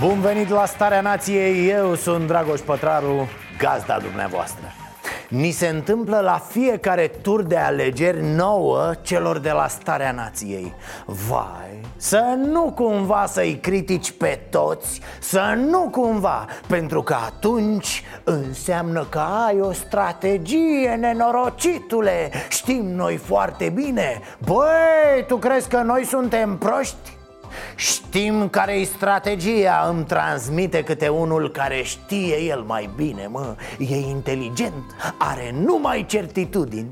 Bun venit la Starea Nației, eu sunt Dragoș Pătraru, gazda dumneavoastră. Ni se întâmplă la fiecare tur de alegeri nouă celor de la Starea Nației. Vai, să nu cumva să-i critici pe toți, să nu cumva Pentru că atunci înseamnă că ai o strategie, nenorocitule. Știm noi foarte bine. Băi, tu crezi că noi suntem proști? Știm care-i strategia. Îmi transmite câte unul care știe el mai bine, mă. E inteligent, are numai certitudini.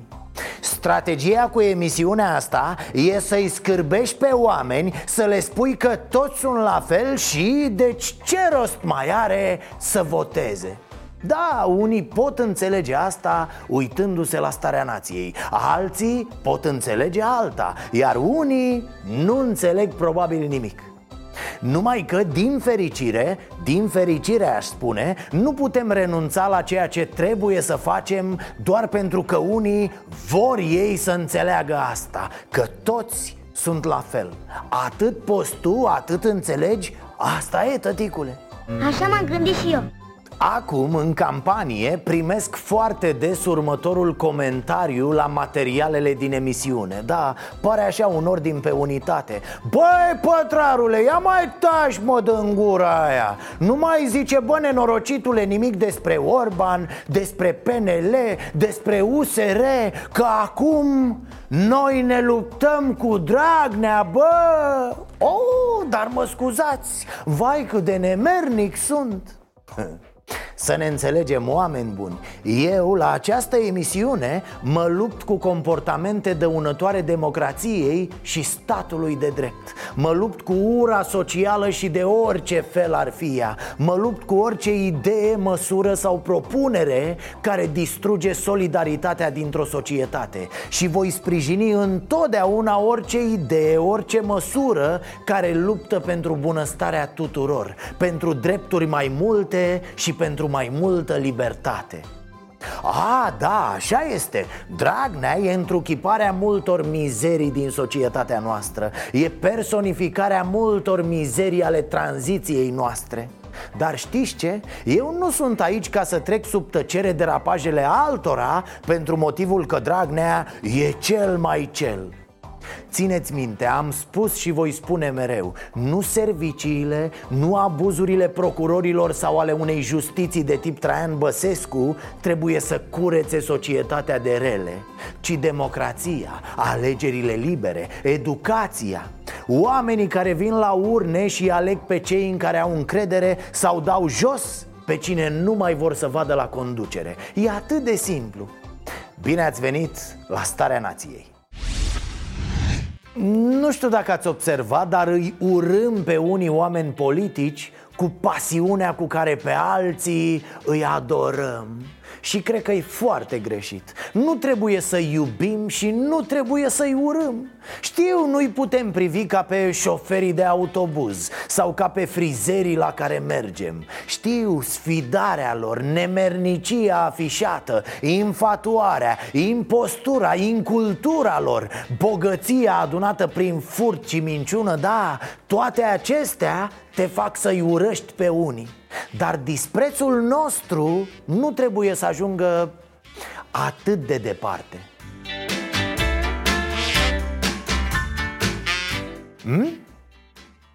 Strategia cu emisiunea asta e să-i scârbești pe oameni Să le spui că toți sunt la fel și deci ce rost mai are să voteze da, unii pot înțelege asta uitându-se la starea nației. Alții pot înțelege alta Iar unii nu înțeleg probabil nimic. Numai că, din fericire, din fericire aș spune Nu putem renunța la ceea ce trebuie să facem Doar pentru că unii vor ei să înțeleagă asta Că toți sunt la fel. Atât poți tu, atât înțelegi. Asta e, tăticule. Așa m-am gândit și eu Acum, în campanie, primesc foarte des următorul comentariu la materialele din emisiune. Da, pare așa un ordin pe unitate. Băi, pătrarule, ia mai tași mă în gura aia. Nu mai zice, bă, nenorocitule, nimic despre Orban, despre PNL, despre USR Că acum noi ne luptăm cu Dragnea, bă. Oh, dar mă scuzați, vai cât de nemernic sunt să ne înțelegem, oameni buni Eu, la această emisiune, mă lupt cu comportamente dăunătoare democrației și statului de drept. Mă lupt cu ura socială și de orice fel ar fi ea. Mă lupt cu orice idee, măsură sau propunere care distruge solidaritatea dintr-o societate Și voi sprijini întotdeauna orice idee, orice măsură care luptă pentru bunăstarea tuturor Pentru drepturi mai multe și pentru mai multă libertate. A, da, așa este. Dragnea e întruchiparea multor mizerii din societatea noastră. E personificarea multor mizerii ale tranziției noastre. Dar știți ce? Eu nu sunt aici ca să trec sub tăcere derapajele altora Pentru motivul că Dragnea e cel mai cel Țineți minte, am spus și voi spune mereu Nu serviciile, nu abuzurile procurorilor sau ale unei justiții de tip Traian Băsescu Trebuie să curețe societatea de rele Ci democrația, alegerile libere, educația. Oamenii care vin la urne și aleg pe cei în care au încredere sau dau jos pe cine nu mai vor să vadă la conducere. E atât de simplu. Bine ați venit la Starea Nației nu știu dacă ați observat, dar îi urâm pe unii oameni politici cu pasiunea cu care pe alții îi adorăm și cred că e foarte greșit. Nu trebuie să iubim și nu trebuie să-i urâm. Știu, nu-i putem privi ca pe șoferii de autobuz Sau ca pe frizerii la care mergem. Știu sfidarea lor, nemernicia afișată Infatuarea, impostura, incultura lor Bogăția adunată prin furt și minciună Da, toate acestea te fac să-i urăști pe unii dar disprețul nostru nu trebuie să ajungă atât de departe hmm?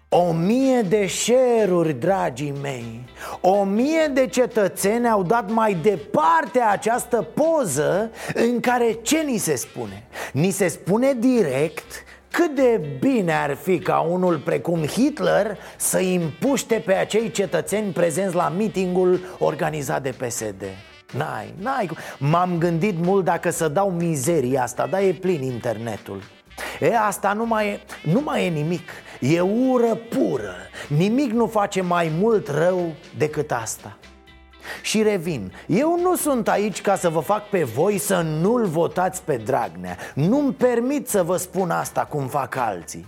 O mie de șeruri, dragii mei O mie de cetățeni au dat mai departe această poză În care ce ni se spune? Ni se spune direct cât de bine ar fi ca unul precum Hitler să împuște pe acei cetățeni prezenți la mitingul organizat de PSD N-ai, n-ai M-am gândit mult dacă să dau mizeria asta, dar e plin internetul. E, asta nu mai e, nu mai e nimic. E ură pură. Nimic nu face mai mult rău decât asta și revin, eu nu sunt aici ca să vă fac pe voi să nu-l votați pe Dragnea. Nu-mi permit să vă spun asta cum fac alții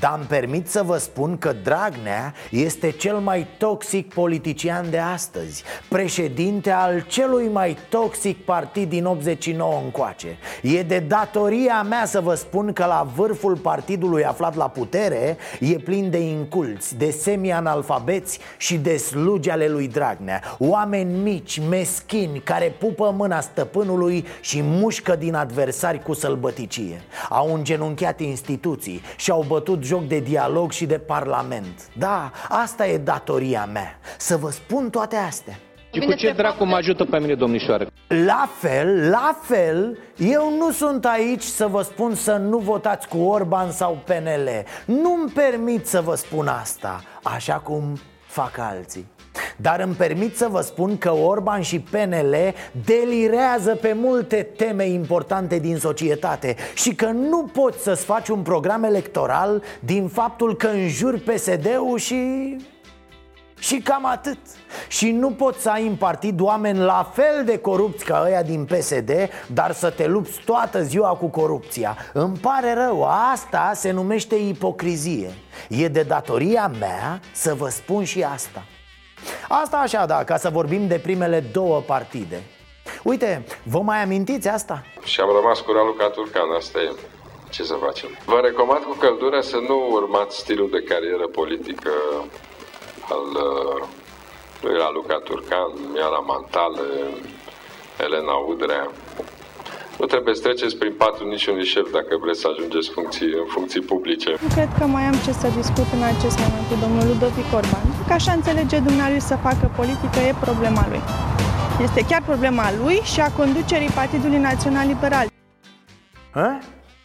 dar îmi permit să vă spun că Dragnea este cel mai toxic politician de astăzi Președinte al celui mai toxic partid din 89 încoace. E de datoria mea să vă spun că la vârful partidului aflat la putere E plin de inculți, de semi-analfabeți și de slugi ale lui Dragnea. Oameni mici, meschini, care pupă mâna stăpânului și mușcă din adversari cu sălbăticie. Au îngenunchiat instituții și au bătut bătut joc de dialog și de parlament. Da, asta e datoria mea Să vă spun toate astea. Și cu ce dracu mă ajută pe mine, domnișoară? La fel, la fel, eu nu sunt aici să vă spun să nu votați cu Orban sau PNL Nu-mi permit să vă spun asta, așa cum fac alții dar îmi permit să vă spun că Orban și PNL delirează pe multe teme importante din societate Și că nu poți să-ți faci un program electoral din faptul că înjuri PSD-ul și... Și cam atât. Și nu poți să ai în partid oameni la fel de corupți ca ăia din PSD Dar să te lupți toată ziua cu corupția. Îmi pare rău, asta se numește ipocrizie. E de datoria mea să vă spun și asta Asta așa, da, ca să vorbim de primele două partide Uite, vă mai amintiți asta? Și am rămas cu Raluca Turcan, asta e ce să facem. Vă recomand cu căldură să nu urmați stilul de carieră politică al uh, lui Raluca Turcan, Miara Mantale, Elena Udrea. Nu trebuie să treceți prin patru niciunui șef dacă vreți să ajungeți funcții, în funcții publice. Nu cred că mai am ce să discut în acest moment cu domnul Ludovic Orban. Că așa înțelege dumnealui să facă politică e problema lui. Este chiar problema lui și a conducerii Partidului Național Liberal. Ha?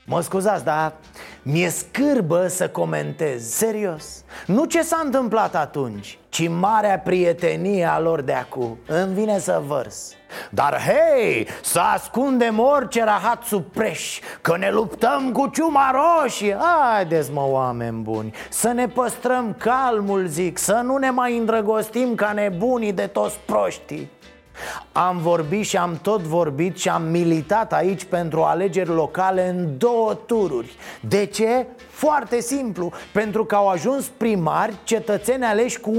Mă scuzați, dar mi-e scârbă să comentez, serios Nu ce s-a întâmplat atunci, ci marea prietenie a lor de acum Îmi vine să vărs dar hei, să ascundem orice rahat sub preș Că ne luptăm cu ciuma roșie. Haideți mă oameni buni Să ne păstrăm calmul zic Să nu ne mai îndrăgostim ca nebunii de toți proștii. Am vorbit și am tot vorbit și am militat aici pentru alegeri locale în două tururi. De ce? Foarte simplu, pentru că au ajuns primari cetățeni aleși cu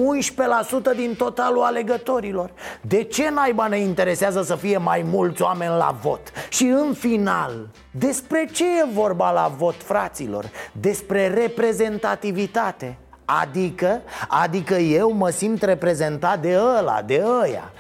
11% din totalul alegătorilor De ce naiba ne interesează să fie mai mulți oameni la vot? Și în final, despre ce e vorba la vot, fraților? Despre reprezentativitate Adică, adică eu mă simt reprezentat de ăla, de ăia.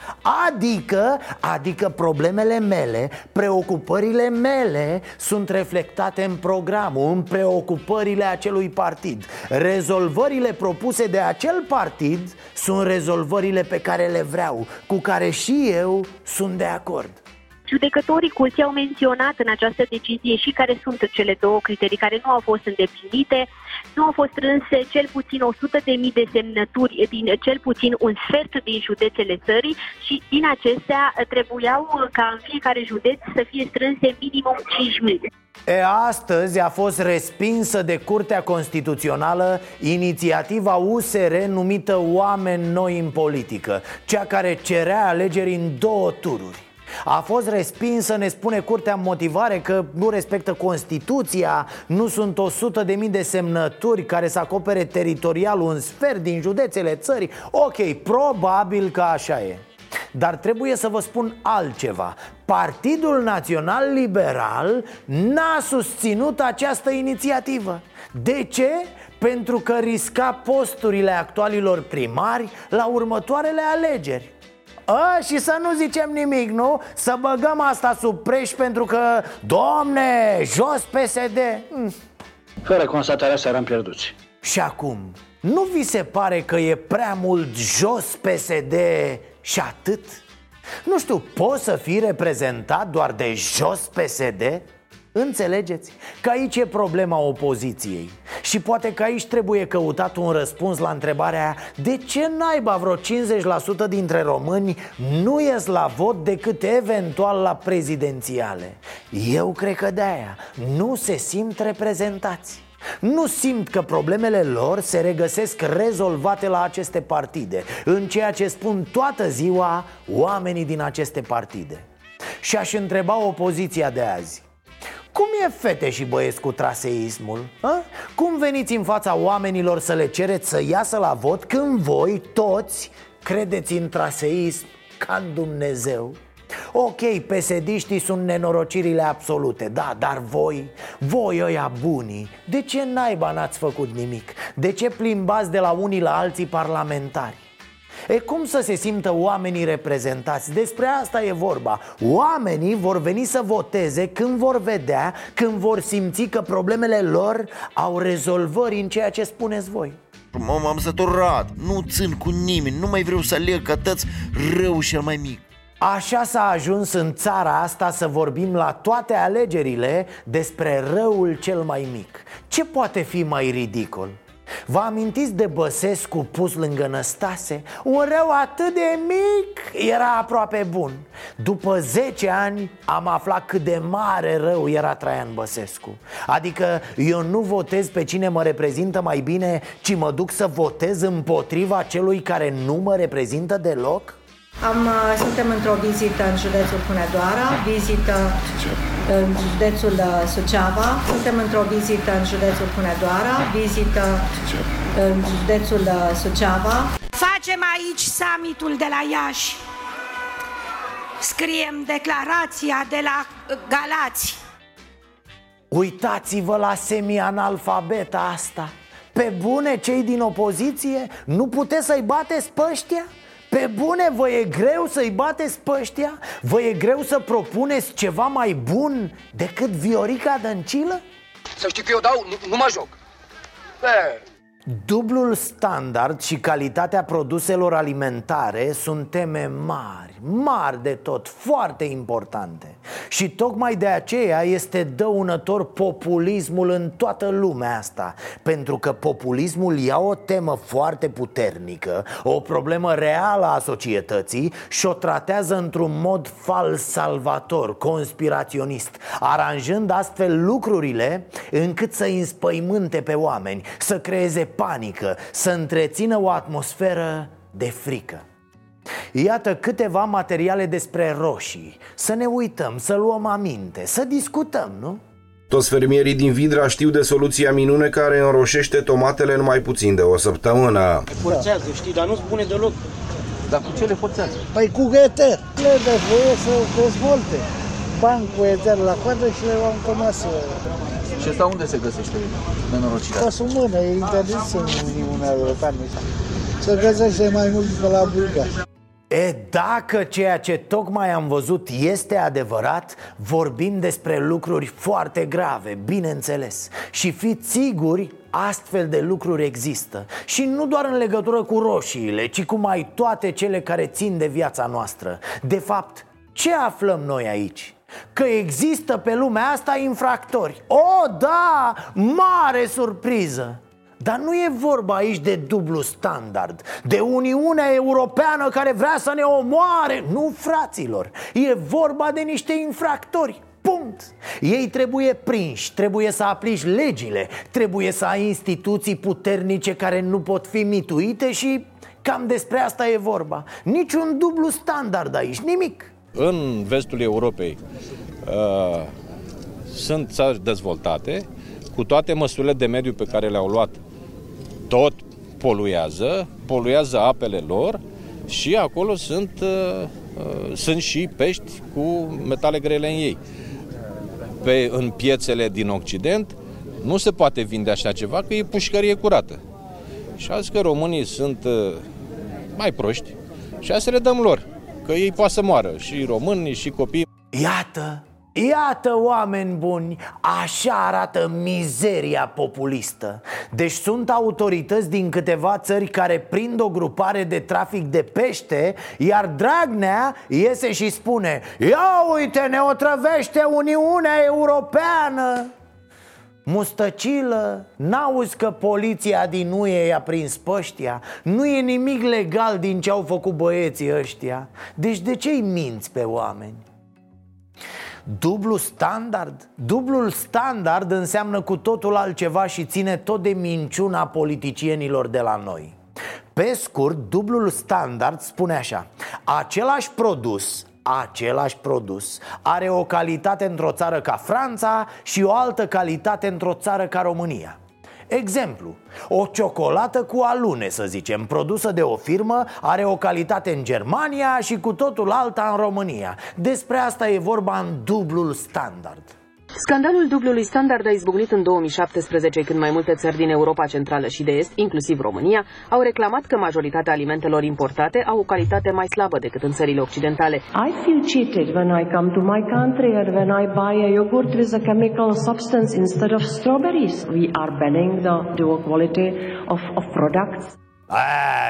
Adică, adică problemele mele, preocupările mele sunt reflectate în programul, în preocupările acelui partid. Rezolvările propuse de acel partid sunt rezolvările pe care le vreau, cu care și eu sunt de acord Judecătorii curții au menționat în această decizie și care sunt cele două criterii care nu au fost îndeplinite. Nu au fost strânse cel puțin 100.000 de, de semnături din cel puțin un sfert din județele țării și din acestea trebuiau ca în fiecare județ să fie strânse minimum 5.000. E, astăzi a fost respinsă de Curtea Constituțională inițiativa USR numită Oameni Noi în Politică Cea care cerea alegeri în două tururi a fost respinsă, ne spune curtea în motivare că nu respectă Constituția Nu sunt 100 de mii de semnături care să acopere teritorial un sfert din județele țării. Ok, probabil că așa e. Dar trebuie să vă spun altceva. Partidul Național Liberal n-a susținut această inițiativă. De ce? Pentru că risca posturile actualilor primari la următoarele alegeri a, și să nu zicem nimic, nu? Să băgăm asta sub preș pentru că, domne, jos PSD hm. Fără constatarea să eram pierduți Și acum, nu vi se pare că e prea mult jos PSD și atât? Nu știu, poți să fii reprezentat doar de jos PSD? Înțelegeți? Că aici e problema opoziției Și poate că aici trebuie căutat un răspuns la întrebarea De ce naiba vreo 50% dintre români nu ies la vot decât eventual la prezidențiale? Eu cred că de aia nu se simt reprezentați Nu simt că problemele lor se regăsesc rezolvate la aceste partide În ceea ce spun toată ziua oamenii din aceste partide Și aș întreba opoziția de azi cum e fete și băieți cu traseismul? A? Cum veniți în fața oamenilor să le cereți să iasă la vot când voi, toți, credeți în traseism ca în Dumnezeu? Ok, pesediștii sunt nenorocirile absolute, da, dar voi, voi ăia bunii, de ce naiba n-ați făcut nimic? De ce plimbați de la unii la alții parlamentari? E cum să se simtă oamenii reprezentați? Despre asta e vorba. Oamenii vor veni să voteze când vor vedea, când vor simți că problemele lor au rezolvări în ceea ce spuneți voi. M-am săturat, nu țin cu nimeni, nu mai vreau să aleg că tăți rău cel mai mic. Așa s-a ajuns în țara asta să vorbim la toate alegerile despre răul cel mai mic. Ce poate fi mai ridicol? Vă amintiți de Băsescu pus lângă Năstase? Un rău atât de mic era aproape bun După 10 ani am aflat cât de mare rău era Traian Băsescu Adică eu nu votez pe cine mă reprezintă mai bine Ci mă duc să votez împotriva celui care nu mă reprezintă deloc? Am, uh, suntem într-o vizită în județul Hunedoara, vizită în județul uh, Suceava, suntem într-o vizită în județul Hunedoara, vizită în județul uh, Suceava. Facem aici summitul de la Iași. Scriem declarația de la Galați. Uitați-vă la semi-analfabeta asta Pe bune cei din opoziție Nu puteți să-i bateți pe ăștia? Pe bune, vă e greu să-i bateți pe ăștia? Vă e greu să propuneți ceva mai bun decât Viorica Dăncilă? Să știi că eu dau, nu, nu mă joc e, Dublul standard și calitatea produselor alimentare sunt teme mari, mari de tot, foarte importante. Și tocmai de aceea este dăunător populismul în toată lumea asta. Pentru că populismul ia o temă foarte puternică, o problemă reală a societății Și o tratează într-un mod fals salvator, conspiraționist Aranjând astfel lucrurile încât să înspăimânte pe oameni, să creeze panică, să întrețină o atmosferă de frică Iată câteva materiale despre roșii Să ne uităm, să luăm aminte, să discutăm, nu? Toți fermierii din Vidra știu de soluția minune care înroșește tomatele în mai puțin de o săptămână. Forțează, știi, dar nu spune deloc. Dar cu ce le forțează? Păi cu gheter. Le dă voie să dezvolte. Bani cu eter la coadă și le luăm pe masă. Și asta unde se găsește nenorocirea? Ca sub mână, e interzis în Uniunea Europeană. Se găsește mai mult pe la Bulgar. E, dacă ceea ce tocmai am văzut este adevărat, vorbim despre lucruri foarte grave, bineînțeles. Și fiți siguri, astfel de lucruri există. Și nu doar în legătură cu roșiile, ci cu mai toate cele care țin de viața noastră. De fapt, ce aflăm noi aici? Că există pe lumea asta infractori. O, da, mare surpriză dar nu e vorba aici de dublu standard De Uniunea Europeană care vrea să ne omoare. Nu, fraților E vorba de niște infractori Punct! Ei trebuie prinși, trebuie să aplici legile Trebuie să ai instituții puternice care nu pot fi mituite și cam despre asta e vorba. Niciun dublu standard aici, nimic. În vestul Europei uh, sunt țări dezvoltate cu toate măsurile de mediu pe care le-au luat tot poluează, poluează apele lor și acolo sunt, uh, uh, sunt și pești cu metale grele în ei. Pe, în piețele din Occident nu se poate vinde așa ceva, că e pușcărie curată. Și azi că românii sunt uh, mai proști și să le dăm lor, că ei poate să moară, și românii, și copii. Iată Iată, oameni buni, așa arată mizeria populistă Deci sunt autorități din câteva țări care prind o grupare de trafic de pește Iar Dragnea iese și spune Ia uite, ne otrăvește Uniunea Europeană Mustăcilă, n-auzi că poliția din UE i-a prins păștia? Nu e nimic legal din ce au făcut băieții ăștia Deci de ce-i minți pe oameni? Dublu standard? Dublul standard înseamnă cu totul altceva și ține tot de minciuna politicienilor de la noi Pe scurt, dublul standard spune așa Același produs, același produs are o calitate într-o țară ca Franța și o altă calitate într-o țară ca România Exemplu, o ciocolată cu alune, să zicem, produsă de o firmă, are o calitate în Germania și cu totul alta în România. Despre asta e vorba în dublul standard Scandalul dublului standard a izbucnit în 2017 când mai multe țări din Europa Centrală și de Est, inclusiv România, au reclamat că majoritatea alimentelor importate au o calitate mai slabă decât în țările occidentale. I feel cheated when I come to my country and when I buy a yogurt with a chemical substance instead of strawberries. We are banning the dual quality of, of products. A,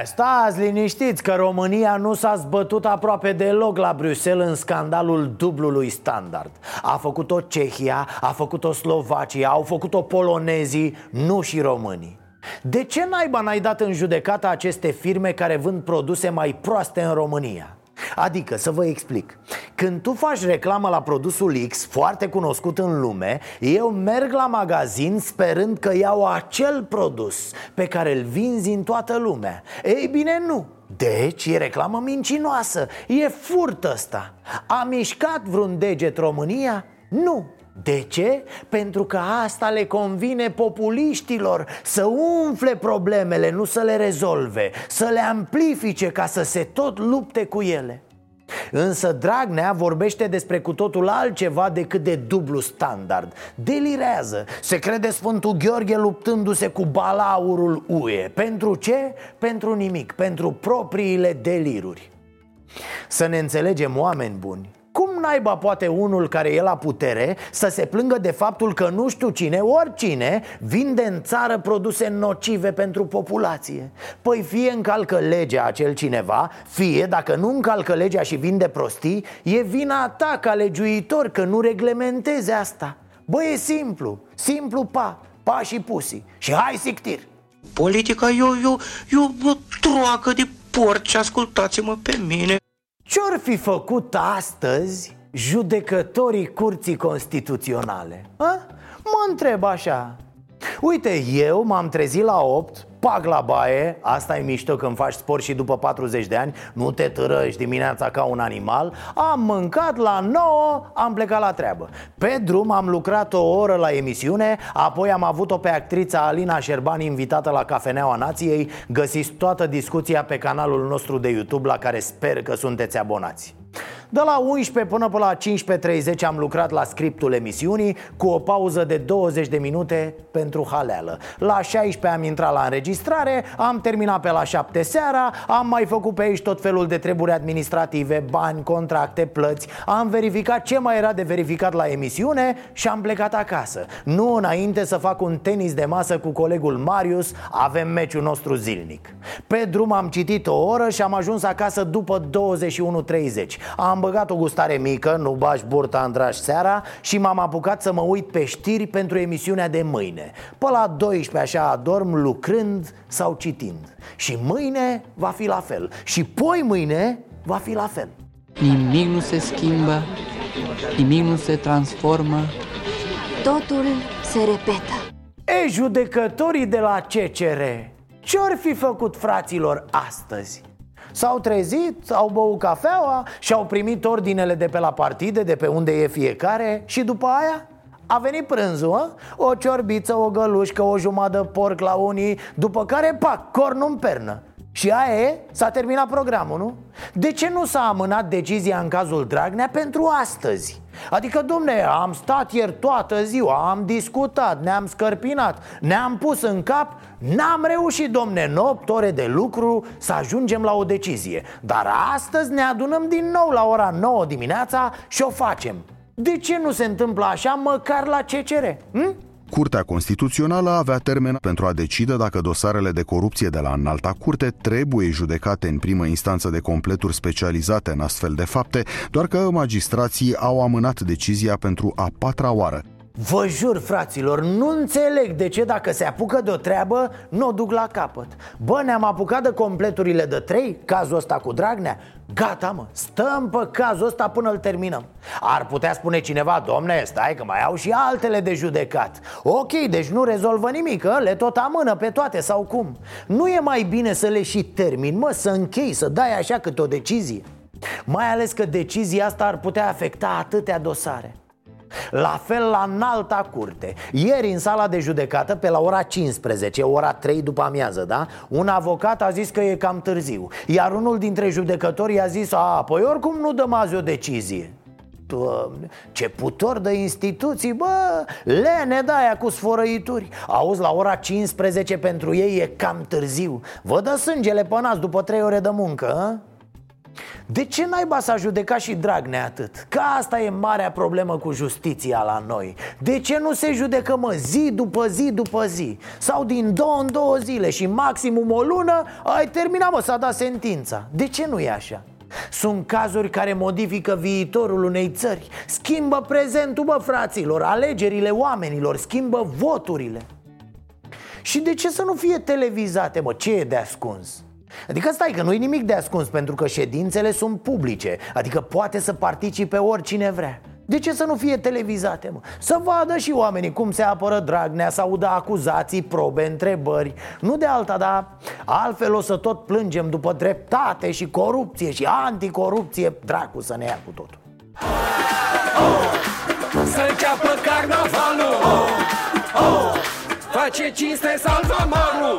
stați liniștiți că România nu s-a zbătut aproape deloc la Bruxelles în scandalul dublului standard A făcut-o Cehia, a făcut-o Slovacia, au făcut-o polonezii, nu și românii De ce naiba n-ai dat în judecată aceste firme care vând produse mai proaste în România? Adică, să vă explic. Când tu faci reclamă la produsul X, foarte cunoscut în lume Eu merg la magazin sperând că iau acel produs Pe care îl vinzi în toată lumea. Ei bine, nu. Deci e reclamă mincinoasă, e furt ăsta. A mișcat vreun deget România? Nu, de ce? Pentru că asta le convine populiștilor Să umfle problemele, nu să le rezolve Să le amplifice ca să se tot lupte cu ele. Însă Dragnea vorbește despre cu totul altceva decât de dublu standard. Delirează, se crede Sfântul Gheorghe luptându-se cu balaurul UE Pentru ce? Pentru nimic, pentru propriile deliruri. Să ne înțelegem oameni buni cum naiba poate unul care e la putere să se plângă de faptul că nu știu cine, oricine, vinde în țară produse nocive pentru populație? Păi fie încalcă legea acel cineva, fie, dacă nu încalcă legea și vinde prostii, e vina ta ca legiuitor că nu reglementezi asta. Bă, e simplu, simplu pa, pa și pusi. Și hai sictir! Politica e o, e o, e o troacă de porci, ascultați-mă pe mine ce-or fi făcut astăzi judecătorii curții constituționale? A? Mă întreb așa Uite, eu m-am trezit la 8 Pac la baie, asta e mișto când faci sport și după 40 de ani Nu te târăști dimineața ca un animal. Am mâncat la 9, am plecat la treabă. Pe drum am lucrat o oră la emisiune Apoi am avut-o pe actrița Alina Șerban invitată la Cafeneaua Nației. Găsiți toată discuția pe canalul nostru de YouTube la care sper că sunteți abonați de la 11 până până la 15.30 am lucrat la scriptul emisiunii Cu o pauză de 20 de minute pentru haleală. La 16 am intrat la înregistrare Am terminat pe la 7 seara Am mai făcut pe aici tot felul de treburi administrative Bani, contracte, plăți. Am verificat ce mai era de verificat la emisiune Și am plecat acasă. Nu înainte să fac un tenis de masă cu colegul Marius Avem meciul nostru zilnic. Pe drum am citit o oră și am ajuns acasă după 21.30 Am băgat o gustare mică, nu bași burta în dragi seara Și m-am apucat să mă uit pe știri pentru emisiunea de mâine. Pe la 12 așa adorm lucrând sau citind. Și mâine va fi la fel. Și poi mâine va fi la fel. Nimic nu se schimbă, nimic nu se transformă. Totul se repetă. E, judecătorii de la CCR Ce-or fi făcut fraților astăzi? S-au trezit, au băut cafeaua și au primit ordinele de pe la partide, de pe unde e fiecare și după aia a venit prânzul, a? o ciorbiță, o gălușcă, o jumătate de porc la unii După care, pac, cornul în pernă și aia e, s-a terminat programul, nu? De ce nu s-a amânat decizia în cazul Dragnea pentru astăzi? Adică, domne, am stat ieri toată ziua, am discutat, ne-am scărpinat, ne-am pus în cap N-am reușit, domne, în 8 ore de lucru să ajungem la o decizie Dar astăzi ne adunăm din nou la ora 9 dimineața și o facem De ce nu se întâmplă așa măcar la CCR? Hm? Curtea Constituțională avea termen pentru a decide dacă dosarele de corupție de la înalta curte trebuie judecate în primă instanță de completuri specializate în astfel de fapte, doar că magistrații au amânat decizia pentru a patra oară. Vă jur, fraților, nu înțeleg de ce dacă se apucă de o treabă, nu o duc la capăt. Bă, ne-am apucat de completurile de trei, cazul ăsta cu Dragnea? Gata, mă, stăm pe cazul ăsta până îl terminăm. Ar putea spune cineva, domne, stai că mai au și altele de judecat. Ok, deci nu rezolvă nimic, ă? le tot amână pe toate sau cum. Nu e mai bine să le și termin, mă, să închei, să dai așa câte o decizie? Mai ales că decizia asta ar putea afecta atâtea dosare la fel la înalta curte. Ieri în sala de judecată pe la ora 15, ora 3 după amiază, da? Un avocat a zis că e cam târziu. Iar unul dintre judecători a zis A, păi oricum nu dăm azi o decizie. Doamne, ce putor de instituții, bă, lene de aia cu sfărăituri. Auzi, la ora 15 pentru ei e cam târziu. Vă dă sângele pe nas după 3 ore de muncă, a? De ce naiba s-a judecat și Dragnea atât? Că asta e marea problemă cu justiția la noi De ce nu se judecă, mă, zi după zi după zi? Sau din două în două zile și maximum o lună ai terminat, mă, s-a dat sentința De ce nu e așa? Sunt cazuri care modifică viitorul unei țări Schimbă prezentul, bă, fraților, alegerile oamenilor, schimbă voturile Și de ce să nu fie televizate, mă? Ce e de ascuns? Adică stai că nu e nimic de ascuns pentru că ședințele sunt publice. Adică poate să participe oricine vrea. De ce să nu fie televizate, mă? Să vadă și oamenii cum se apără Dragnea Să audă acuzații, probe, întrebări. Nu de alta, dar altfel o să tot plângem după dreptate și corupție și anticorupție. Dracu să ne ia cu totul. Să înceapă carnavalul. Oh, oh, Face cinste salvamarul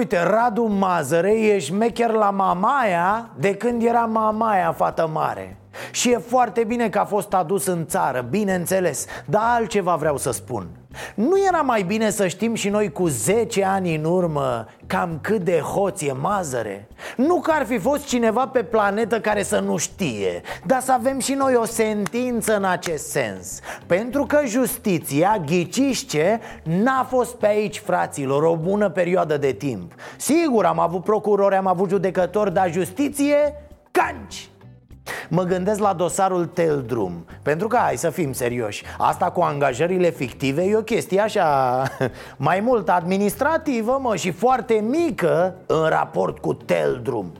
Uite, Radu Mazăre e șmecher la Mamaia de când era Mamaia fată mare Și e foarte bine că a fost adus în țară, bineînțeles Dar altceva vreau să spun. Nu era mai bine să știm și noi cu 10 ani în urmă cam cât de hoț e mazăre? Nu că ar fi fost cineva pe planetă care să nu știe Dar să avem și noi o sentință în acest sens. Pentru că justiția, ghiciți ce, n-a fost pe aici, fraților, o bună perioadă de timp. Sigur, am avut procurori, am avut judecători, dar justiție, canci Mă gândesc la dosarul Teldrum Pentru că, hai să fim serioși Asta cu angajările fictive e o chestie așa Mai mult administrativă, mă, și foarte mică În raport cu Teldrum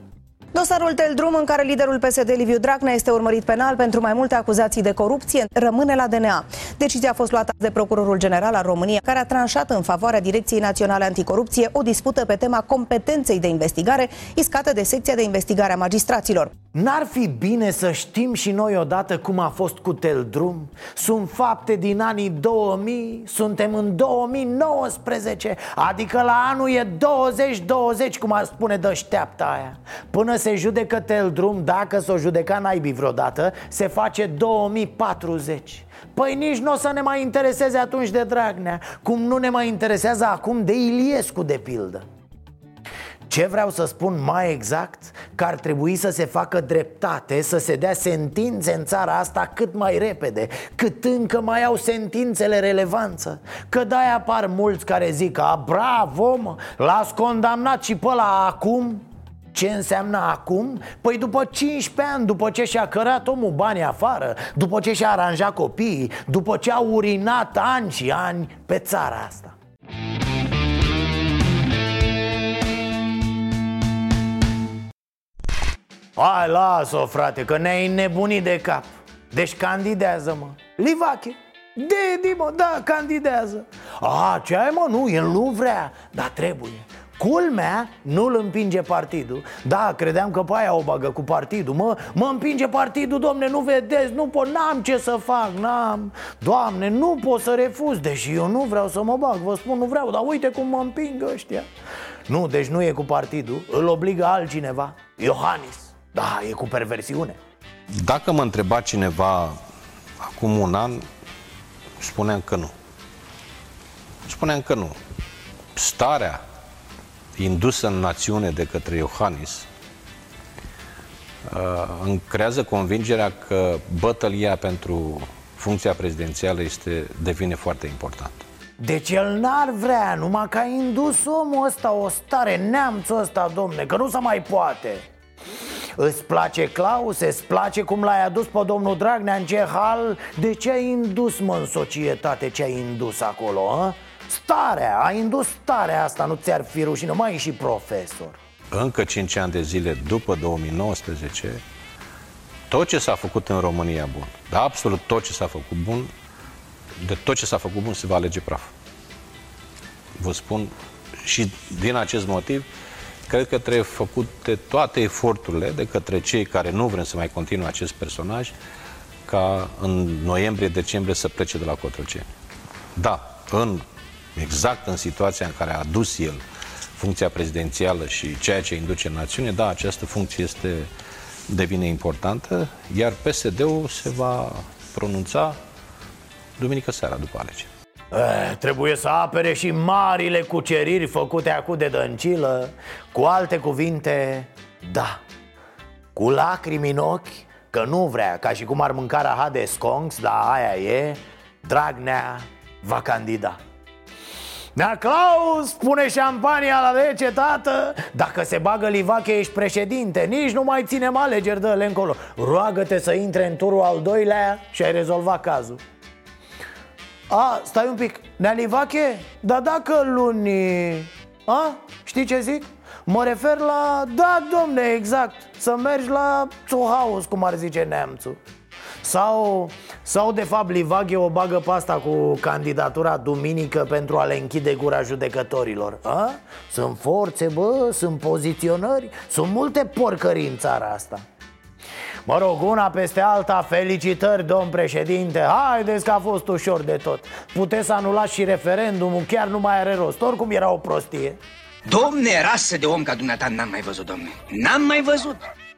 Dosarul Teldrum, în care liderul PSD Liviu Dragnea este urmărit penal pentru mai multe acuzații de corupție, rămâne la DNA. Decizia a fost luată de Procurorul General al României, care a tranșat în favoarea Direcției Naționale Anticorupție o dispută pe tema competenței de investigare iscată de secția de investigare a magistraților. N-ar fi bine să știm și noi odată cum a fost cu Teldrum? Sunt fapte din anii 2000, suntem în 2019 Adică la anul e 2020, cum ar spune dășteapta aia Până se judecă Teldrum, dacă s-o judeca naibii vreodată, se face 2040 Păi nici nu o să ne mai intereseze atunci de Dragnea Cum nu ne mai interesează acum de Iliescu, de pildă. Ce vreau să spun mai exact? Că ar trebui să se facă dreptate, să se dea sentințe în țara asta cât mai repede Cât încă mai au sentințele relevanță. Că de-aia apar mulți care zic A, bravo, mă, l-ați condamnat și pe ăla acum ce înseamnă acum? Păi după 15 ani, după ce și-a cărat omul banii afară După ce și-a aranjat copiii După ce a urinat ani și ani pe țara asta. Hai, las-o, frate, că ne-ai nebunit de cap. Deci candidează, mă Livache. Dedi, mă, da, candidează. A, ce ai, mă, nu, el nu vrea Dar trebuie Culmea nu-l împinge partidul. Da, credeam că pe aia o bagă cu partidul. Mă, mă împinge partidul, domne, nu vedeți? Nu pot, n-am ce să fac, n-am. Doamne, nu pot să refuz Deși eu nu vreau să mă bag, vă spun, nu vreau Dar uite cum mă împing ăștia. Nu, deci nu e cu partidul Îl obligă altcineva. Iohannis. Da, e cu perversiune. Dacă mă întreba cineva acum un an, spuneam că nu. Spuneam că nu. Starea indusă în națiune de către Iohannis îmi creează convingerea că bătălia pentru funcția prezidențială este, devine foarte importantă. Deci el n-ar vrea, numai că a indus omul ăsta o stare, neamțul ăsta, domne, că nu se mai poate Îți place Claus? Îți place cum l-ai adus pe domnul Dragnea în ce hal? De ce ai indus, mă, în societate ce ai indus acolo, a? Starea, a indus starea asta, nu ți-ar fi rușine, mai și profesor Încă 5 ani de zile după 2019 tot ce s-a făcut în România bun, dar absolut tot ce s-a făcut bun, de tot ce s-a făcut bun se va alege praf. Vă spun și din acest motiv, cred că trebuie făcute toate eforturile de către cei care nu vrem să mai continue acest personaj ca în noiembrie-decembrie să plece de la Cotroceni. Da, în, exact în situația în care a adus el funcția prezidențială și ceea ce induce în națiune, da, această funcție este devine importantă, iar PSD-ul se va pronunța duminică seara după alegeri. Eh, trebuie să apere și marile cuceriri făcute acum de dăncilă. Cu alte cuvinte, da. Cu lacrimi în ochi, că nu vrea Ca și cum ar mânca rahat de sconks, dar aia e Dragnea va candida Nea Claus, pune șampania la rece, tată. Dacă se bagă Livache, ești președinte. Nici nu mai ținem alegeri, dă-le încolo. Roagă-te să intre în turul al doilea și ai rezolvat cazul. A, stai un pic, Nea Livache? Dar dacă luni... A? Știi ce zic? Mă refer la... Da, domne, exact. Să mergi la House, cum ar zice neamțul sau, sau de fapt Livaghe o bagă pe asta cu candidatura duminică pentru a le închide gura judecătorilor. A? Sunt forțe, bă, sunt poziționări, sunt multe porcării în țara asta. Mă rog, una peste alta, felicitări, domn președinte. Haideți că a fost ușor de tot. Puteți să anulați și referendumul, chiar nu mai are rost. Oricum era o prostie. Domne, rasă de om ca dumneata n-am mai văzut, domne. N-am mai văzut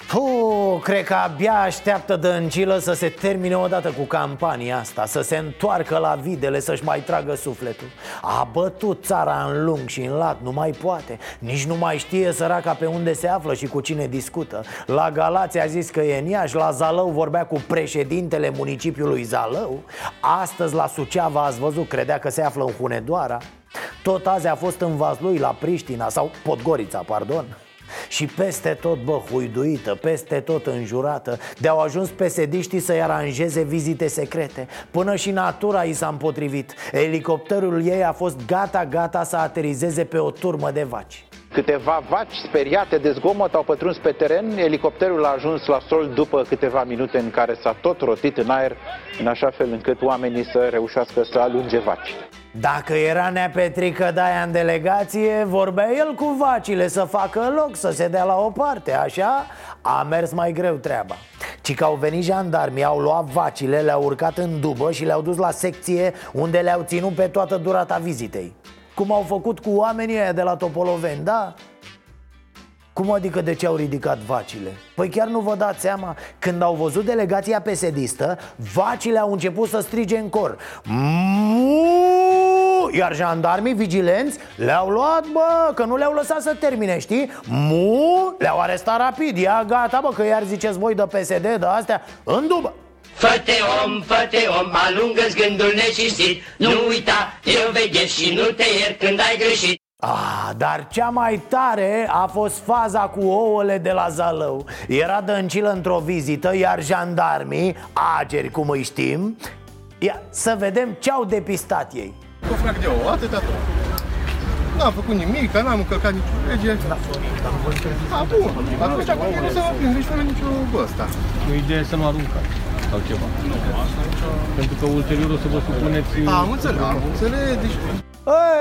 Puh, cred că abia așteaptă dăncilă să se termine odată cu campania asta Să se întoarcă la videle, să-și mai tragă sufletul. A bătut țara în lung și în lat, nu mai poate. Nici nu mai știe săraca pe unde se află și cu cine discută. La Galați a zis că e în Iași, la Zalău vorbea cu președintele municipiului Zalău. Astăzi la Suceava ați văzut, credea că se află în Hunedoara. Tot azi a fost în Vaslui la Priștina Sau Podgorița, pardon și peste tot, bă, huiduită, peste tot înjurată De-au ajuns pesediștii să-i aranjeze vizite secrete. Până și natura i s-a împotrivit. Elicopterul ei a fost gata-gata să aterizeze pe o turmă de vaci Câteva vaci speriate de zgomot au pătruns pe teren. Elicopterul a ajuns la sol după câteva minute în care s-a tot rotit în aer, în așa fel încât oamenii să reușească să alunge vaci. Dacă era Nea Petrică Daia în delegație, vorbea el cu vacile să facă loc, să se dea la o parte, așa? A mers mai greu treaba Ci că au venit jandarmii, au luat vacile, le-au urcat în dubă și le-au dus la secție unde le-au ținut pe toată durata vizitei Cum au făcut cu oamenii ăia de la Topoloveni, da? Cum adică de ce au ridicat vacile? Păi chiar nu vă dați seama Când au văzut delegația pesedistă Vacile au început să strige în cor Mu! Iar jandarmii vigilenți le-au luat, bă, că nu le-au lăsat să termine, știi? Mu! Le-au arestat rapid, ia gata, bă, că iar ziceți voi de PSD, de astea, în dubă Fă-te om, fă-te om, alungă-ți gândul necistit Nu uita, eu veghez și nu te iert când ai greșit. Ah, dar cea mai tare a fost faza cu ouăle de la Zalău. Era dăncilă într-o vizită, iar jandarmii, ageri cum îi știm Ia, Să vedem ce au depistat ei. Cu frac de ou, atâta tot. N-am făcut nimic, că n-am încălcat nicio lege. Da, bun, atunci acum nu se va prinde nici fără nicio ăsta. O idee să nu aruncați sau ceva Pentru că ulterior o să vă supuneți Am înțeles, am înțeles, deci Ei,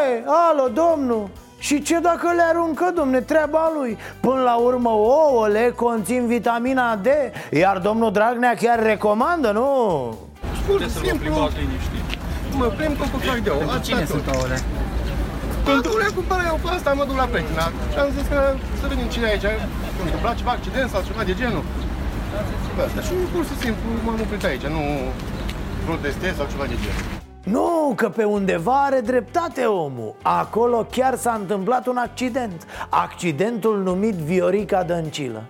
ei, alo, domnul. Și ce dacă le aruncă, domne, treaba lui? Până la urmă, ouăle conțin vitamina D Iar domnul Dragnea chiar recomandă, nu? Pur și simplu, mă plimb cu frac de ou, Pentru cine sunt ouăle? Pentru le cumpăr eu pe asta, mă duc la prietena Și am zis că să vedem cine e aici? Nu știu, întâmplat ceva accident sau ceva de genul. Pe asta și pur și simplu m-am oprit aici, nu protestez sau ceva de genul. Nu, că pe undeva are dreptate omul. Acolo chiar s-a întâmplat un accident. Accidentul numit Viorica Dăncilă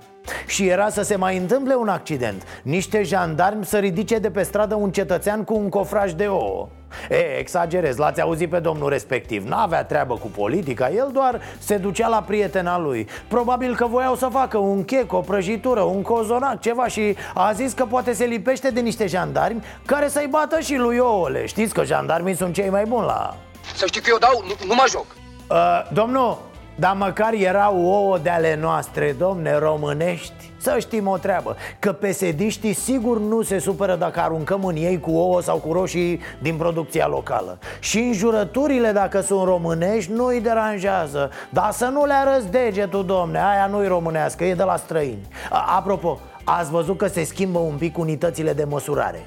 Și era să se mai întâmple un accident. Niște jandarmi să ridice de pe stradă un cetățean cu un cofraj de ouă. E, exagerez, l-ați auzit pe domnul respectiv. N-avea treabă cu politica, el doar se ducea la prietena lui. Probabil că voiau să facă un chec, o prăjitură, un cozonac, ceva Și a zis că poate se lipește de niște jandarmi care să-i bată și lui ouăle. Știți că jandarmii sunt cei mai buni la... Să știi că eu dau, nu, nu mă joc. Uh, Domnul, dar măcar erau ouă de ale noastre, domne, românești. Să știm o treabă Că pesediștii sigur nu se supără dacă aruncăm în ei cu ouă sau cu roșii din producția locală. Și înjurăturile dacă sunt românești nu îi deranjează. Dar să nu le arăți degetul, domne, aia nu-i românească, e de la străini. A- Apropo, ați văzut că se schimbă un pic unitățile de măsurare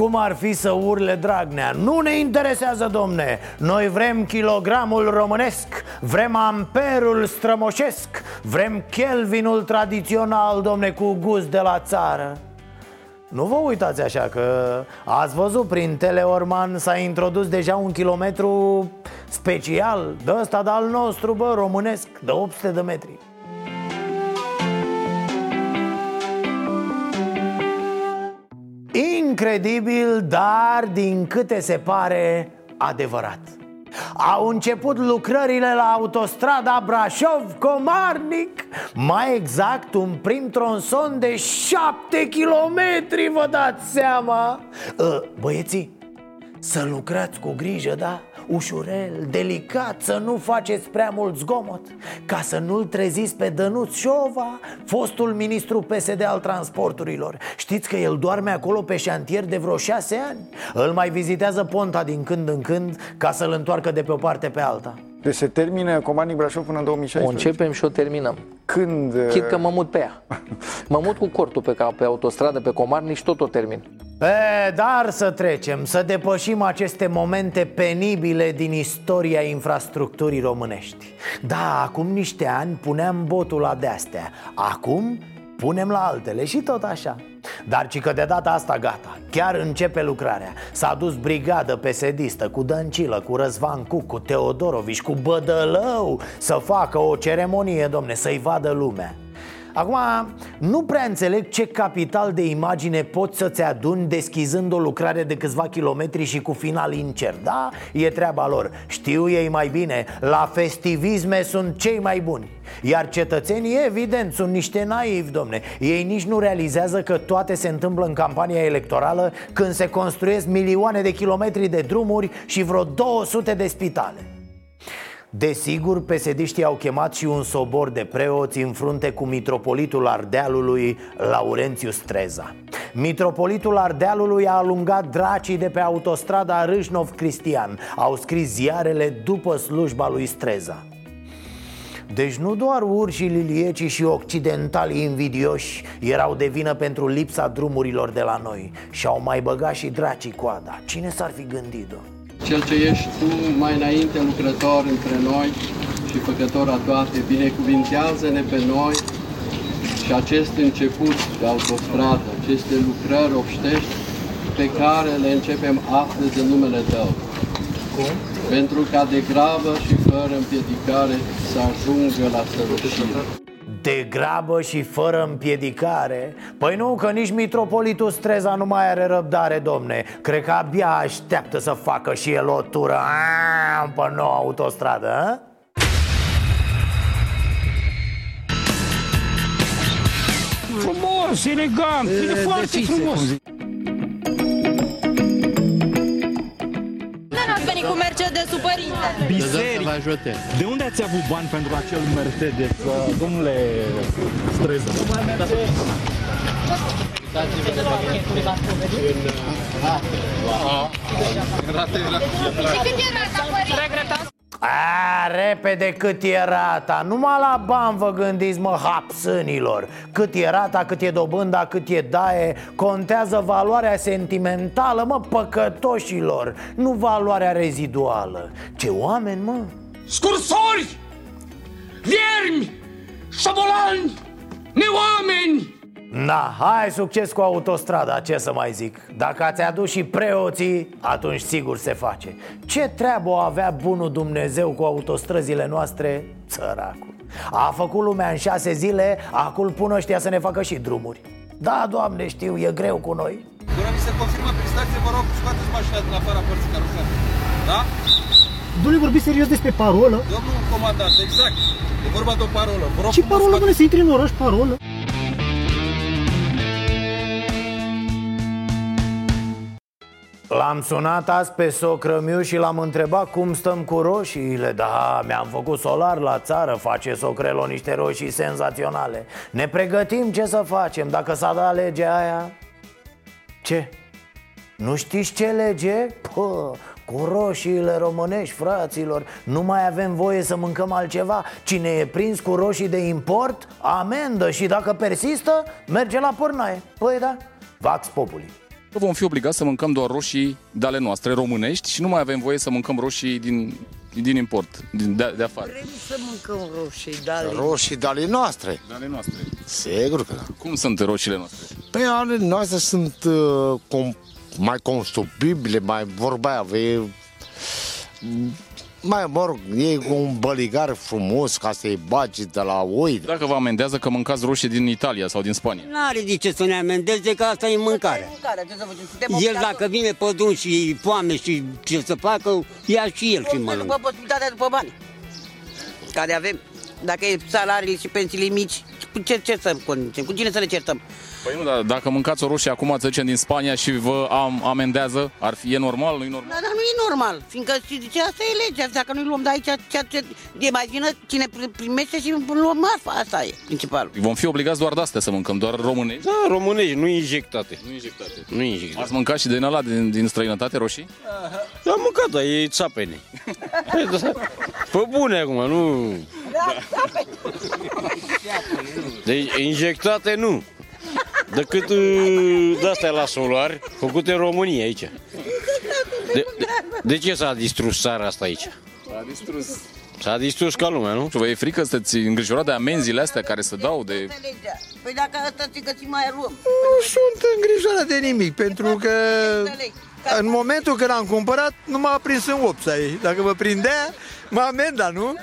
Cum ar fi să urle Dragnea? Nu ne interesează, domne. Noi vrem kilogramul românesc Vrem amperul strămoșesc Vrem Kelvinul tradițional, domne, cu gust de la țară. Nu vă uitați așa că ați văzut prin Teleorman s-a introdus deja un kilometru special De ăsta de al nostru, bă, românesc, de 800 de metri Incredibil, dar din câte se pare adevărat au început lucrările la autostrada Brașov-Comarnic Mai exact un prim tronson de 7 kilometri, vă dați seama Ă, Băieții, să lucrați cu grijă, da? Ușurel, delicat, să nu faceți prea mult zgomot. Ca să nu-l treziți pe Dănuț Șova Fostul ministru PSD al transporturilor. Știți că el doarme acolo pe șantier de vreo șase ani? Îl mai vizitează Ponta din când în când Ca să-l întoarcă de pe o parte pe alta. Deci se termină Comarnic Brașov până în 2016? O începem și o terminăm. Când... Chit că mă mut pe ea. Mă mut cu cortul pe, pe autostradă, pe Comarnic și tot o termin E, dar să trecem, să depășim aceste momente penibile din istoria infrastructurii românești. Da, acum niște ani puneam botul la de-astea Acum punem la altele și tot așa. Dar ci că de data asta gata, chiar începe lucrarea. S-a dus brigadă pesedistă cu Dăncilă, cu Răzvan Cuc, cu Teodorovici, cu Bădălău Să facă o ceremonie, domne, să-i vadă lumea Acum, nu prea înțeleg ce capital de imagine poți să-ți aduni deschizând o lucrare de câțiva kilometri și cu final incer. Da, e treaba lor. Știu ei mai bine, la festivisme sunt cei mai buni. Iar cetățenii, evident, sunt niște naivi, domne. Ei nici nu realizează că toate se întâmplă în campania electorală Când se construiesc milioane de kilometri de drumuri și vreo 200 de spitale Desigur, pesediștii au chemat și un sobor de preoți în frunte cu mitropolitul Ardealului, Laurențiu Streza Mitropolitul Ardealului a alungat dracii de pe autostrada Râșnov-Cristian Au scris ziarele după slujba lui Streza. Deci nu doar urșii liliecii și occidentalii invidioși erau de vină pentru lipsa drumurilor de la noi. Și-au mai băgat și dracii coada. Cine s-ar fi gândit-o? Cel ce ești tu mai înainte lucrător între noi și făcător a toate, binecuvintează-ne pe noi și acest început de autostradă, aceste lucrări obștești pe care le începem astăzi în numele Tău. Cum? Pentru ca de gravă și fără împiedicare să ajungă la săvârșire. De grabă și fără împiedicare? Păi nu, că nici mitropolitul Streza nu mai are răbdare, domne. Cred că abia așteaptă să facă și el o tură Aaaa, pe noua autostradă, a? Frumos, elegant, e foarte frumos N-ați venit cu Mercedes-ul, părinte Biserici. De unde ați avut bani pentru acel Mercedes, uh, domnule Streză? Și cât e rata, părinte? A, repede cât e rata Numai la bani vă gândiți, mă, hapsânilor Cât e rata, cât e dobânda, cât e daie Contează valoarea sentimentală, mă, păcătoșilor Nu valoarea reziduală Ce oameni, mă Scursori! Viermi! Șobolani! Neoameni! Na, hai succes cu autostrada, ce să mai zic Dacă ați adus și preoții, atunci sigur se face Ce treabă o avea bunul Dumnezeu cu autostrăzile noastre? Țăracul A făcut lumea în șase zile, acum pun ăștia să ne facă și drumuri Da, Doamne, știu, e greu cu noi Bună, mi se confirmă prin stație, vă rog, scoateți mașina din afara părții carosare. Da? Domnule, vorbiți serios despre parolă? Domnul comandant, exact. E vorba de o parolă. Vă rog Ce frumos, parolă, scoateți- domnule, să intri în oraș, parolă? L-am sunat azi pe socrămiu și l-am întrebat cum stăm cu roșiile. Da, mi-am făcut solar la țară, face socrelo niște roșii senzaționale. Ne pregătim ce să facem? Dacă s-a dat legea aia? Ce? Nu știți ce lege? Pă, cu roșiile românești, fraților Nu mai avem voie să mâncăm altceva. Cine e prins cu roșii de import, amendă Și dacă persistă, merge la pornaie Păi da, Vax Populi Vom fi obligați să mâncăm doar roșii de ale noastre românești și nu mai avem voie să mâncăm roșii din, din import, din, de, de afară. Vrem să mâncăm roșii, dar Roșii de ale noastre. De ale noastre. Sigur că da. Cum sunt roșiile noastre? Păi ale noastre sunt uh, com- mai consumibile, mai vorba aia, e, mai mă rog, e un băligar frumos ca să-i bagi de la oi. Dacă vă amendează că mâncați roșii din Italia sau din Spania. N-are de ce să ne amendeze, că asta e mâncare. El dacă vine pe drum și foame și ce să facă, ia și el și mănâncă. După posibilitatea, după bani care avem. Dacă e salariile și pensiile mici, cu ce, ce să conducem? Cu cine să ne certăm? Păi nu, dar dacă mâncați o roșie acum, să zicem, din Spania și vă am, amendează, ar fi, e normal, nu e normal? Dar, dar nu e normal, fiindcă și de ce asta e legea. Dacă nu-i luăm de aici, ceea ce e mai vină cine pri- primește și luăm marfa. Asta e principalul. Vom fi obligați doar de astea să mâncăm, doar românești? Da, românești, nu injectate. Nu injectate. Nu injectate. Ați mâncat și din ăla, din, din străinătate, roșii? Am mâncat, dar e țapene. Pe bune acum, nu... Deci injectate nu. Decât uh, de-astea la solar, făcute în România aici. De, de, de ce s-a distrus țara asta aici? A distrus. S-a distrus ca lumea, nu? Și vă e frică, sunteți îngrijorat de amenziile astea care se dau, de... Păi dacă asta ți găsim mai luăm. Nu sunt îngrijorat de nimic, pentru că în momentul când am cumpărat, nu m-a prins în opța ei. Dacă mă prindea, mă amenda, nu?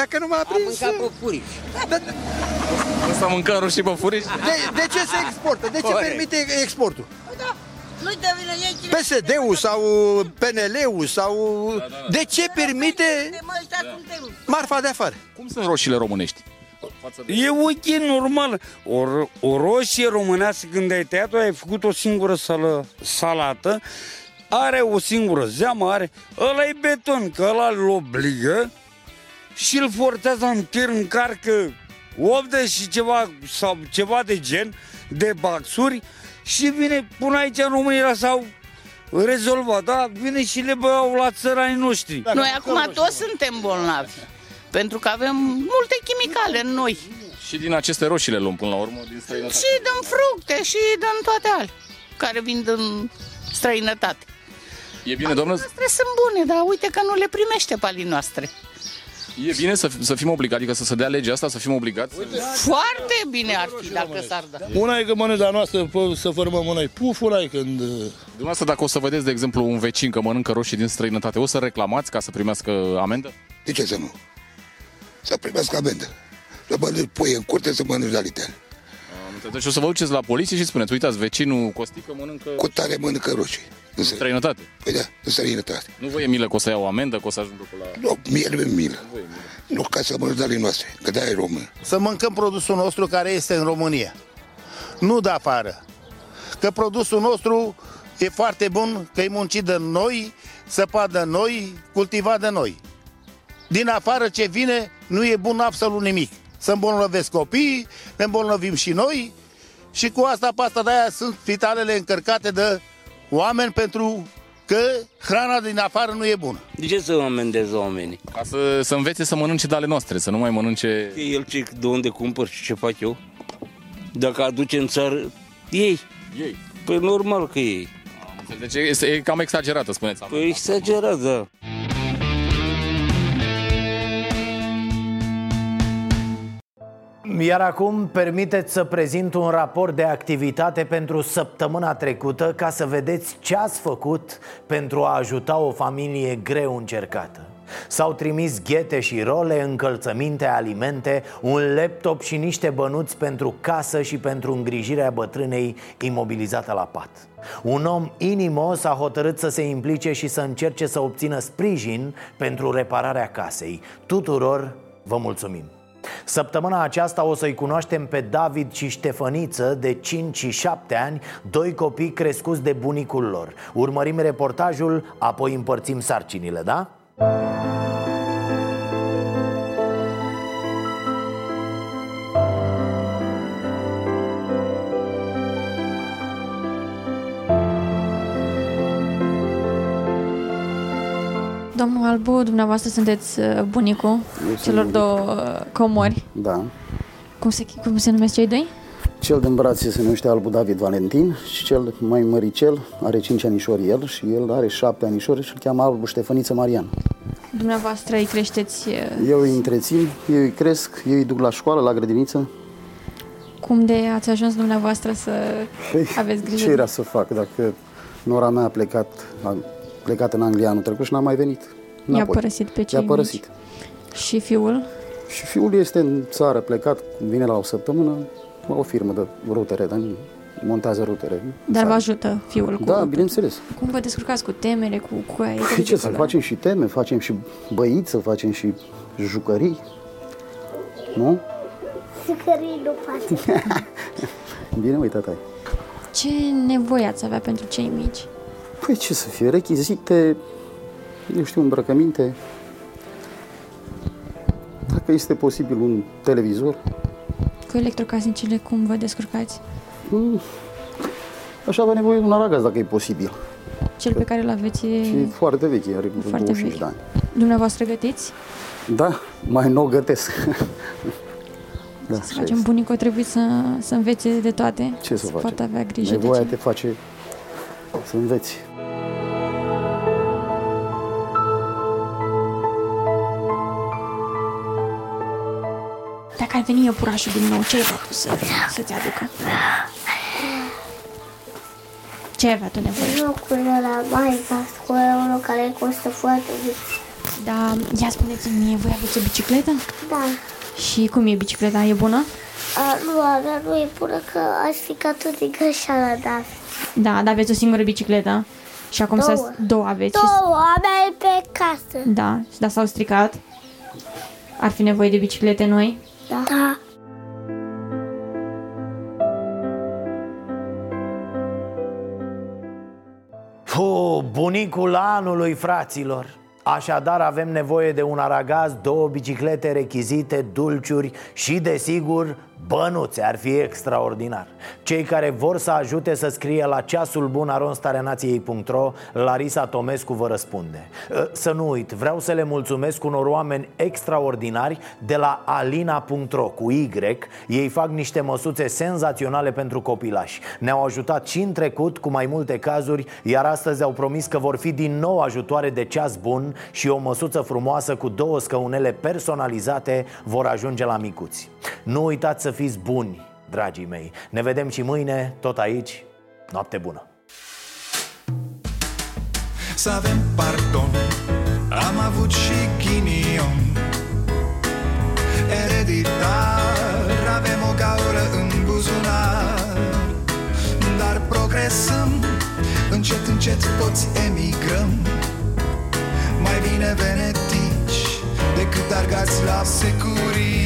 Dacă nu m-a prins... Am mâncat pe furici. Ăsta mâncă roșii pe furici? De, de ce se exportă? De ce Corect. permite exportul? Nu te vină ei cine... PSD-ul sau PNL-ul sau... De ce permite marfa de afară? Cum sunt roșiile românești? E ok, normal. O, ro- o roșie românească, când ai tăiat-o, ai făcut o singură sală, salată, are o singură zeamă, are... Ăla e beton, că ăla îl obligă și îl forțează în tir, încarcă 80 și ceva, sau ceva de gen, de baxuri și vine până aici în România sau rezolvat, da? Vine și le băiau la țăranii noștri. Noi acum toți suntem bolnavi. Pentru că avem multe chimicale în noi. Și din aceste roșii le luăm până la urmă, din străinătate. Și dăm fructe și dăm toate ale care vin din străinătate. E bine, doamnă, Noastre sunt bune, dar uite că nu le primește palii noastre. E bine să, să fim obligați, adică să se dea legea asta, să fim obligați? Foarte bine ar fi dacă s-ar da. Una e că mănânci la noastră, pă, să formăm noi. Puful ăla e când... uh, Dumneavoastră, dacă o să vedeți, de exemplu, un vecin că mănâncă roșii din străinătate, o să reclamați ca să primească amendă? De ce să nu? Să primească amendă. Să mănânci pui în curte, să mănânci la litere. Deci o să vă duceți la poliție și spuneți, uitați, vecinul Costică mănâncă Cu tare mănâncă roșii. În străinătate. Păi da, în străinătate. Nu vă e milă că o să iau o amendă, că o să ajungă pe la... Nu, mie nu mi milă. Nu ca să mănânci de ale noastre, că de e român. Să mâncăm produsul nostru care este în România. Nu de afară. Că produsul nostru e foarte bun, că e muncit de noi, săpat de noi, cultivat de noi. Din afară ce vine, nu e bun absolut nimic. Să îmbolnăvesc copiii, ne îmbolnăvim și noi și cu asta, pe asta de-aia sunt spitalele încărcate de oameni pentru că hrana din afară nu e bună. De ce să amendeze oamenii? Ca să, să învețe să mănânce de ale noastre, să nu mai mănânce... El ce, de unde cumpăr și ce fac eu? Dacă aduce în țară, ei. Ei. Păi normal că ei. Deci este e cam exagerată, spuneți. Păi exagerat, da. Iar acum permiteți să prezint un raport de activitate pentru săptămâna trecută Ca să vedeți ce ați făcut pentru a ajuta o familie greu încercată. S-au trimis ghete și role, încălțăminte, alimente, un laptop și niște bănuți pentru casă și pentru îngrijirea bătrânei imobilizată la pat. Un om inimos a hotărât să se implice și să încerce să obțină sprijin pentru repararea casei. Tuturor vă mulțumim! Săptămâna aceasta o să-i cunoaștem pe David și Ștefăniță de 5 și 7 ani Doi copii crescuți de bunicul lor Urmărim reportajul, apoi împărțim sarcinile, da? Albu, dumneavoastră sunteți uh, bunicul celor două uh, comori. Da. Cum se, cum se numesc cei doi? Cel din brațe se numește Albu David Valentin și cel mai măricel are 5 anișori el și el are 7 anișori și îl cheamă Albu Ștefăniță Marian. Dumneavoastră îi creșteți... uh, Eu îi întrețin, eu îi cresc, eu îi duc la școală, la grădiniță. Cum de ați ajuns dumneavoastră să Păi, aveți grijă? ce era să fac dacă nora mea a plecat, a plecat în Anglia anul trecut și n-a mai venit. I-a înapoi. părăsit pe cei I-a părăsit. mici. Și fiul? Și fiul este în țară, plecat, vine la o săptămână, la o firmă de rutere, dar montează rutere. Dar vă ajută fiul cu... Da, bineînțeles. Cum vă descurcați cu temele, cu cu aia? Păi ce să facem și teme, facem și băiță, facem și jucării. Nu? Jucării nu face. Bine, uite, tata. Ce nevoie ați avea pentru cei mici? Păi ce să fie, rechizite, eu știu, îmbrăcăminte. Dacă este posibil un televizor. Cu electrocasnicele cum vă descurcați? Mm, Aș avea nevoie de un aragaz dacă e posibil. Cel pe care îl aveți e... Și foarte vechi, are vreo Foarte 25 vechi. de ani. Dumneavoastră gătiți? Da, mai nou gătesc. da, Să așa facem este. bunicul trebuie să, să învețe de toate. Ce să facem? poată avea grijă Nevoia de ce. te face să înveți. Dacă ar veni iepurașul din nou, ce ai vrea tu să, să-ți aducă? Ce ai avea tu nevoie? Jocul ăla mai cu unul care costă foarte mult. Da, ia spuneți-mi mie, voi aveți o bicicletă? Da. Și cum e bicicleta? E bună? A, nu, a mea nu e bună că a stricat tot din greșeala, da. Da, dar aveți o singură bicicletă. Și acum Două. s-a... Două aveți. și- Două, a mea e pe casă. Da, dar s-au stricat. Ar fi nevoie de biciclete noi? Da. da. Fu, bunicul anului, fraților Așadar avem nevoie de un aragaz, două biciclete rechizite, dulciuri și, desigur, bănuțe Ar fi extraordinar. Cei care vor să ajute să scrie la ceasul bun aronstarenației.ro Larisa Tomescu vă răspunde. Ă, Să nu uit, vreau să le mulțumesc unor oameni extraordinari de la alina.ro cu Y. Ei fac niște măsuțe senzaționale pentru copilași. Ne-au ajutat și în trecut cu mai multe cazuri Iar astăzi au promis că vor fi din nou ajutoare de ceas bun Și o măsuță frumoasă cu două scăunele personalizate vor ajunge la micuți. Nu uitați să fiți buni, dragii mei. Ne vedem și mâine, tot aici Noapte bună! Să avem pardon Am avut și ghinion. Ereditar Avem o gaură în buzunar. Dar progresăm Încet, încet toți emigrăm. Mai bine venetici Decât argați la securii